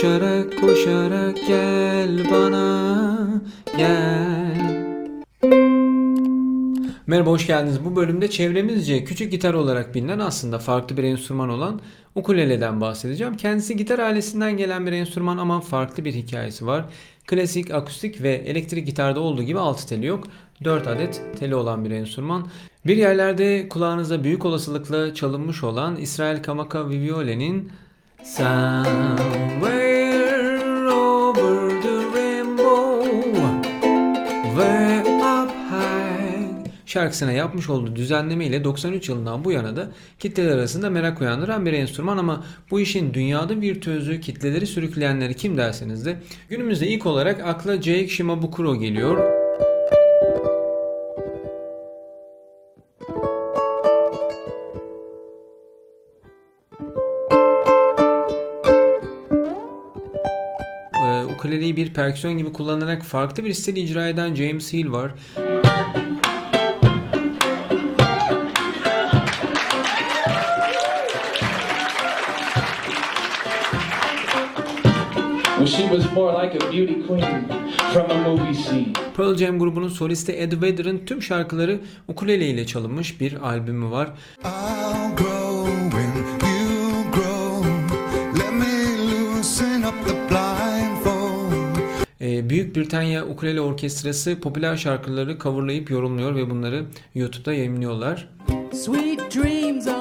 Koşarak koşarak gel bana gel Merhaba hoş geldiniz. Bu bölümde çevremizce küçük gitar olarak bilinen aslında farklı bir enstrüman olan ukuleleden bahsedeceğim. Kendisi gitar ailesinden gelen bir enstrüman ama farklı bir hikayesi var. Klasik, akustik ve elektrik gitarda olduğu gibi 6 teli yok. 4 adet teli olan bir enstrüman. Bir yerlerde kulağınıza büyük olasılıkla çalınmış olan İsrail Kamaka Viviole'nin Somewhere şarkısına yapmış olduğu düzenleme ile 93 yılından bu yana da kitleler arasında merak uyandıran bir enstrüman ama bu işin dünyada virtüözü kitleleri sürükleyenleri kim derseniz de günümüzde ilk olarak akla Jake Shimabukuro geliyor. Ee, ukuleleyi bir perküsyon gibi kullanarak farklı bir stil icra eden James Hill var. She was more like a beauty queen from a movie scene. Pearl Jam grubunun solisti Ed Vedder'ın tüm şarkıları ukulele ile çalınmış bir albümü var. I'll grow when you grow. Let me loosen up the blindfold. Ee, Büyük Britanya Ukulele Orkestrası popüler şarkıları coverlayıp yorumluyor ve bunları YouTube'da yayınlıyorlar. Sweet dreams are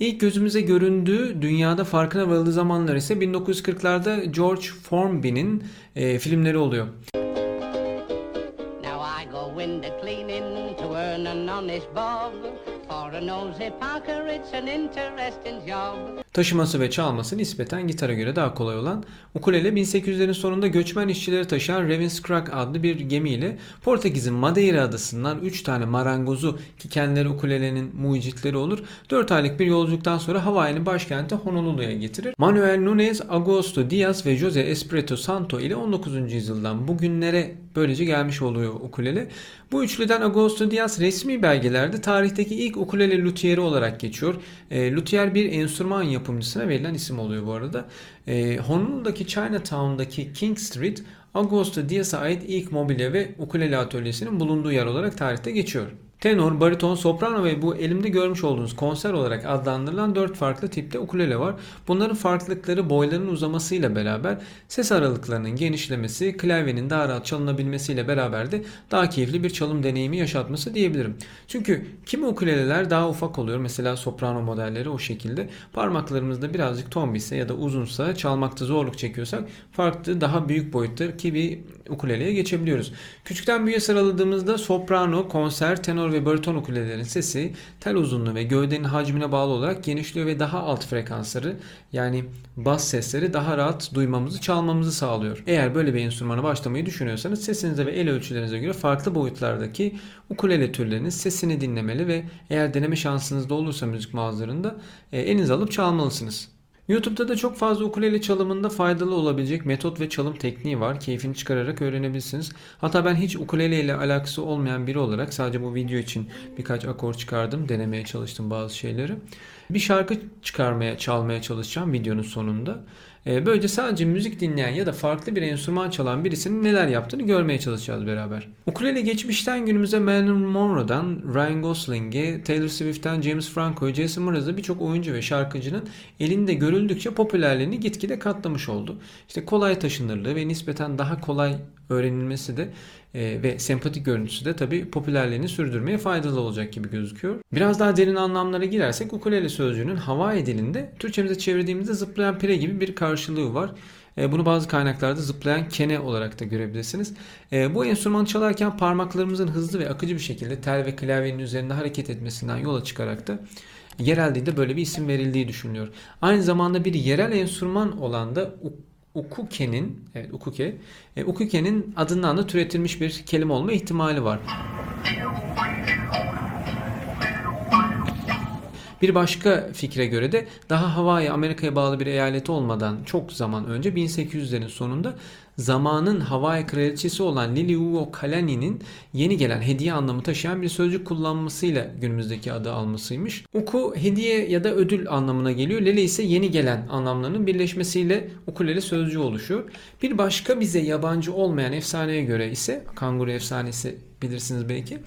İlk gözümüze göründüğü, dünyada farkına varıldığı zamanlar ise 1940'larda George Formby'nin e, filmleri oluyor. Bob. For a nosy Parker, it's an interesting job. Taşıması ve çalması nispeten gitara göre daha kolay olan ukulele 1800'lerin sonunda göçmen işçileri taşıyan Ravenscrack adlı bir gemiyle Portekiz'in Madeira adasından 3 tane marangozu ki kendileri ukulelenin mucitleri olur 4 aylık bir yolculuktan sonra Hawaii'nin başkenti Honolulu'ya getirir. Manuel Nunes, Augusto Diaz ve Jose Espirito Santo ile 19. yüzyıldan bugünlere böylece gelmiş oluyor ukulele. Bu üçlüden Augusto Diaz resmi belgelerde tarihteki ilk ukulele luthiyeri olarak geçiyor. E, luthier bir enstrüman yapımcısına verilen isim oluyor bu arada. E, Honolulu'daki Chinatown'daki King Street Augusto Diaz'a ait ilk mobilya ve ukulele atölyesinin bulunduğu yer olarak tarihte geçiyor. Tenor, bariton, soprano ve bu elimde görmüş olduğunuz konser olarak adlandırılan 4 farklı tipte ukulele var. Bunların farklılıkları boyların uzamasıyla beraber ses aralıklarının genişlemesi, klavyenin daha rahat çalınabilmesiyle beraber de daha keyifli bir çalım deneyimi yaşatması diyebilirim. Çünkü kimi ukuleleler daha ufak oluyor. Mesela soprano modelleri o şekilde. Parmaklarımızda birazcık tombişse ya da uzunsa çalmakta zorluk çekiyorsak farklı daha büyük boyutta bir ukuleleye geçebiliyoruz. Küçükten büyüğe sıraladığımızda soprano, konser, tenor ve bariton ukulelelerin sesi tel uzunluğu ve gövdenin hacmine bağlı olarak genişliyor ve daha alt frekansları yani bas sesleri daha rahat duymamızı, çalmamızı sağlıyor. Eğer böyle bir enstrümana başlamayı düşünüyorsanız sesinize ve el ölçülerinize göre farklı boyutlardaki ukulele türlerinin sesini dinlemeli ve eğer deneme şansınız da olursa müzik mağazalarında e, elinize alıp çalmalısınız. YouTube'da da çok fazla ukulele çalımında faydalı olabilecek metot ve çalım tekniği var. Keyfini çıkararak öğrenebilirsiniz. Hatta ben hiç ukulele ile alakası olmayan biri olarak sadece bu video için birkaç akor çıkardım. Denemeye çalıştım bazı şeyleri. Bir şarkı çıkarmaya, çalmaya çalışacağım videonun sonunda. Ee, Böylece sadece müzik dinleyen ya da farklı bir enstrüman çalan birisinin neler yaptığını görmeye çalışacağız beraber. Ukulele geçmişten günümüze Marilyn Monroe'dan Ryan Gosling'e, Taylor Swift'ten James Franco'ya, Jason Mraz'a birçok oyuncu ve şarkıcının elinde görüldükçe popülerliğini gitgide katlamış oldu. İşte kolay taşınırlığı ve nispeten daha kolay öğrenilmesi de e, ve sempatik görüntüsü de tabi popülerliğini sürdürmeye faydalı olacak gibi gözüküyor. Biraz daha derin anlamlara girersek ukulele sözcüğünün Hawaii dilinde Türkçemize çevirdiğimizde zıplayan pire gibi bir karşılığı var. E, Bunu bazı kaynaklarda zıplayan kene olarak da görebilirsiniz. E, Bu enstrümanı çalarken parmaklarımızın hızlı ve akıcı bir şekilde tel ve klavyenin üzerinde hareket etmesinden yola çıkarak da yerel dilde böyle bir isim verildiği düşünülüyor. Aynı zamanda bir yerel enstrüman olan da ukuke'nin evet ukuke e, ukuke'nin adından da türetilmiş bir kelime olma ihtimali var. Bir başka fikre göre de daha Hawaii Amerika'ya bağlı bir eyaleti olmadan çok zaman önce 1800'lerin sonunda zamanın Hawaii kraliçesi olan Liliuokalani'nin yeni gelen hediye anlamı taşıyan bir sözcük kullanmasıyla günümüzdeki adı almasıymış. Uku hediye ya da ödül anlamına geliyor. Lele ise yeni gelen anlamlarının birleşmesiyle ukulele sözcüğü oluşuyor. Bir başka bize yabancı olmayan efsaneye göre ise kanguru efsanesi bilirsiniz belki.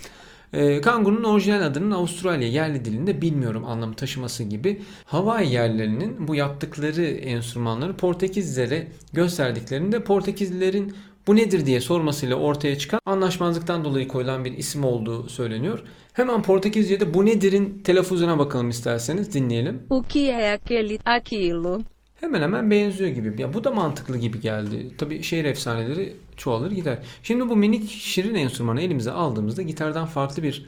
E, kangurunun orijinal adının Avustralya yerli dilinde bilmiyorum anlamı taşıması gibi Hawaii yerlilerinin bu yaptıkları enstrümanları Portekizlere gösterdiklerinde Portekizlilerin bu nedir diye sormasıyla ortaya çıkan anlaşmazlıktan dolayı koyulan bir isim olduğu söyleniyor. Hemen Portekizce'de bu nedir'in telaffuzuna bakalım isterseniz dinleyelim. O que é aquele aquilo? Hemen hemen benziyor gibi. Ya bu da mantıklı gibi geldi. Tabii şehir efsaneleri çoğalır gider. Şimdi bu minik şirin enstrümanı elimize aldığımızda gitardan farklı bir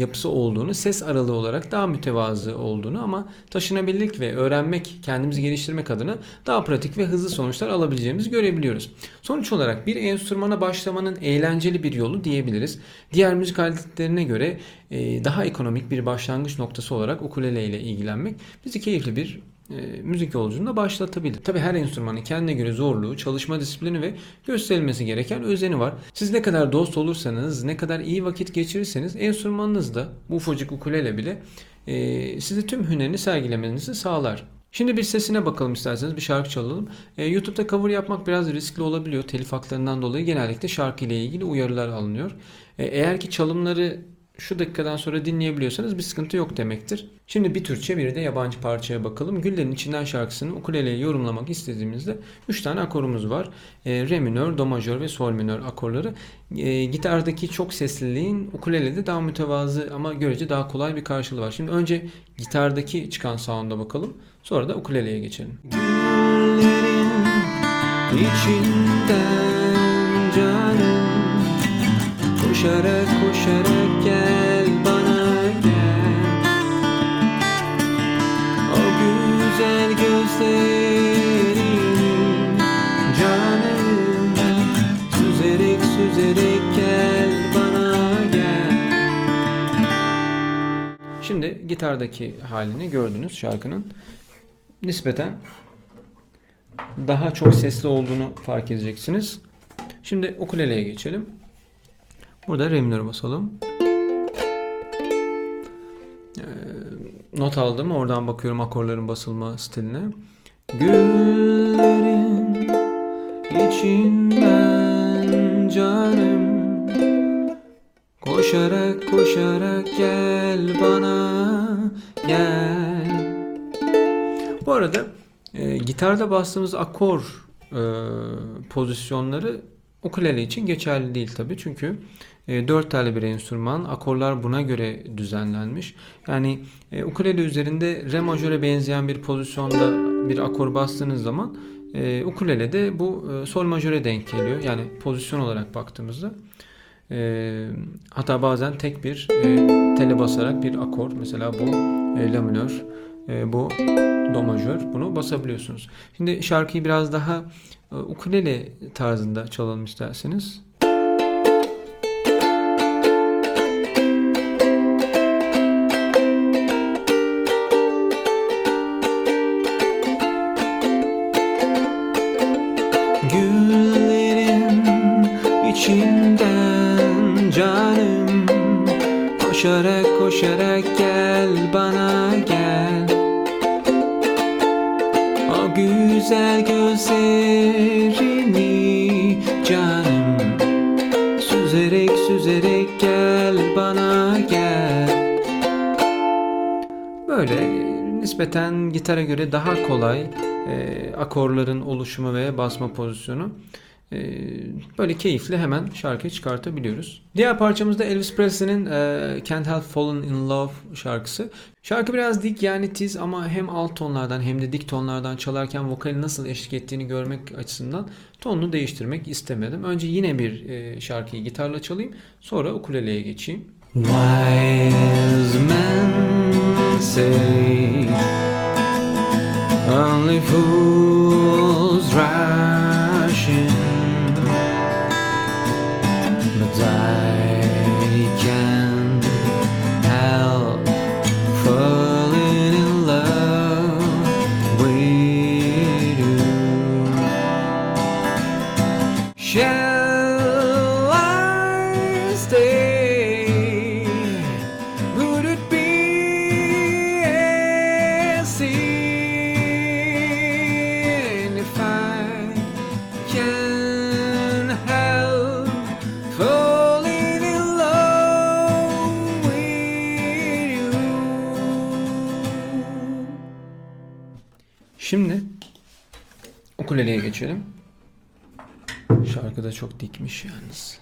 yapısı olduğunu, ses aralığı olarak daha mütevazı olduğunu ama taşınabilirlik ve öğrenmek, kendimizi geliştirmek adına daha pratik ve hızlı sonuçlar alabileceğimizi görebiliyoruz. Sonuç olarak bir enstrümana başlamanın eğlenceli bir yolu diyebiliriz. Diğer müzik aletlerine göre e, daha ekonomik bir başlangıç noktası olarak ukulele ile ilgilenmek bizi keyifli bir e, müzik yolculuğunda başlatabilir. Tabi her enstrümanın kendine göre zorluğu, çalışma disiplini ve gösterilmesi gereken özeni var. Siz ne kadar dost olursanız, ne kadar iyi vakit geçirirseniz enstrümanınız da bu ufacık ukulele bile e, size tüm hünerini sergilemenizi sağlar. Şimdi bir sesine bakalım isterseniz bir şarkı çalalım. E, YouTube'da cover yapmak biraz riskli olabiliyor. Telif haklarından dolayı genellikle şarkı ile ilgili uyarılar alınıyor. E, eğer ki çalımları şu dakikadan sonra dinleyebiliyorsanız bir sıkıntı yok demektir. Şimdi bir Türkçe bir de yabancı parçaya bakalım. Güllerin içinden şarkısını ukuleleye yorumlamak istediğimizde 3 tane akorumuz var. E, Re minör, Do majör ve Sol minör akorları. E, gitardaki çok sesliliğin ukulelede daha mütevazı ama görece daha kolay bir karşılığı var. Şimdi önce gitardaki çıkan sound'a bakalım. Sonra da ukuleleye geçelim. Güllerin içinden canım Koşarak gitardaki halini gördünüz şarkının. Nispeten daha çok sesli olduğunu fark edeceksiniz. Şimdi ukuleleye geçelim. Burada re minörü basalım. Ee, not aldım. Oradan bakıyorum akorların basılma stiline. Güllerin içinden canım Koşarak koşarak gel bana gel Bu arada e, gitarda bastığımız akor e, pozisyonları ukulele için geçerli değil tabi çünkü e, dört telli bir enstrüman akorlar buna göre düzenlenmiş. Yani e, ukulele üzerinde re majöre benzeyen bir pozisyonda bir akor bastığınız zaman e, ukulelede bu e, sol majöre denk geliyor. Yani pozisyon olarak baktığımızda. E, hatta bazen tek bir e, tele basarak bir akor mesela bu e, la minör e, bu do majör bunu basabiliyorsunuz. Şimdi şarkıyı biraz daha e, ukulele tarzında çalalım isterseniz. Güllerin içinden Koşarak koşarak gel bana gel O güzel gözlerini canım Süzerek süzerek gel bana gel Böyle nispeten gitara göre daha kolay e, akorların oluşumu ve basma pozisyonu. E, böyle keyifli hemen şarkıyı çıkartabiliyoruz. Diğer parçamızda Elvis Presley'nin e, Can't Help Falling in Love şarkısı. Şarkı biraz dik yani tiz ama hem alt tonlardan hem de dik tonlardan çalarken vokali nasıl eşlik ettiğini görmek açısından tonunu değiştirmek istemedim. Önce yine bir e, şarkıyı gitarla çalayım sonra ukuleleye geçeyim. Wise men say Only fools Shall I stay? Would it be a sin? Şimdi ukuleleye geçelim. Şarkı da çok dikmiş yalnız.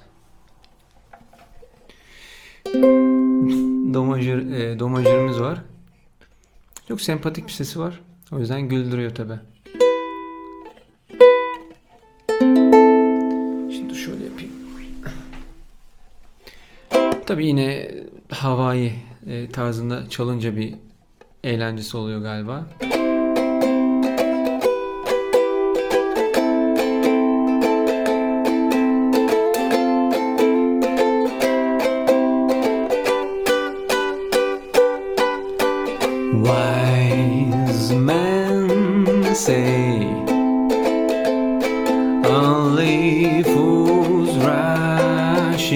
Do majör, e, do var. Çok sempatik bir sesi var. O yüzden güldürüyor tabi. Şimdi şöyle yapayım. Tabi yine havai e, tarzında çalınca bir eğlencesi oluyor galiba. Fools rush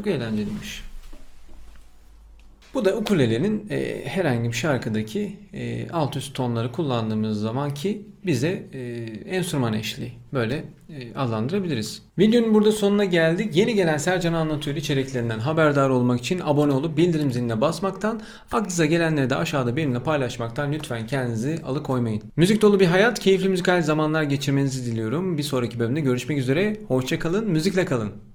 Çok eğlenceliymiş. Bu da ukulelenin e, herhangi bir şarkıdaki e, alt üst tonları kullandığımız zaman ki bize e, enstrüman eşliği böyle e, adlandırabiliriz. Videonun burada sonuna geldik. Yeni gelen Sercan Anlatıyor içeriklerinden haberdar olmak için abone olup bildirim ziline basmaktan, aklınıza gelenleri de aşağıda benimle paylaşmaktan lütfen kendinizi alıkoymayın. Müzik dolu bir hayat, keyifli müzikal zamanlar geçirmenizi diliyorum. Bir sonraki bölümde görüşmek üzere. Hoşçakalın, müzikle kalın.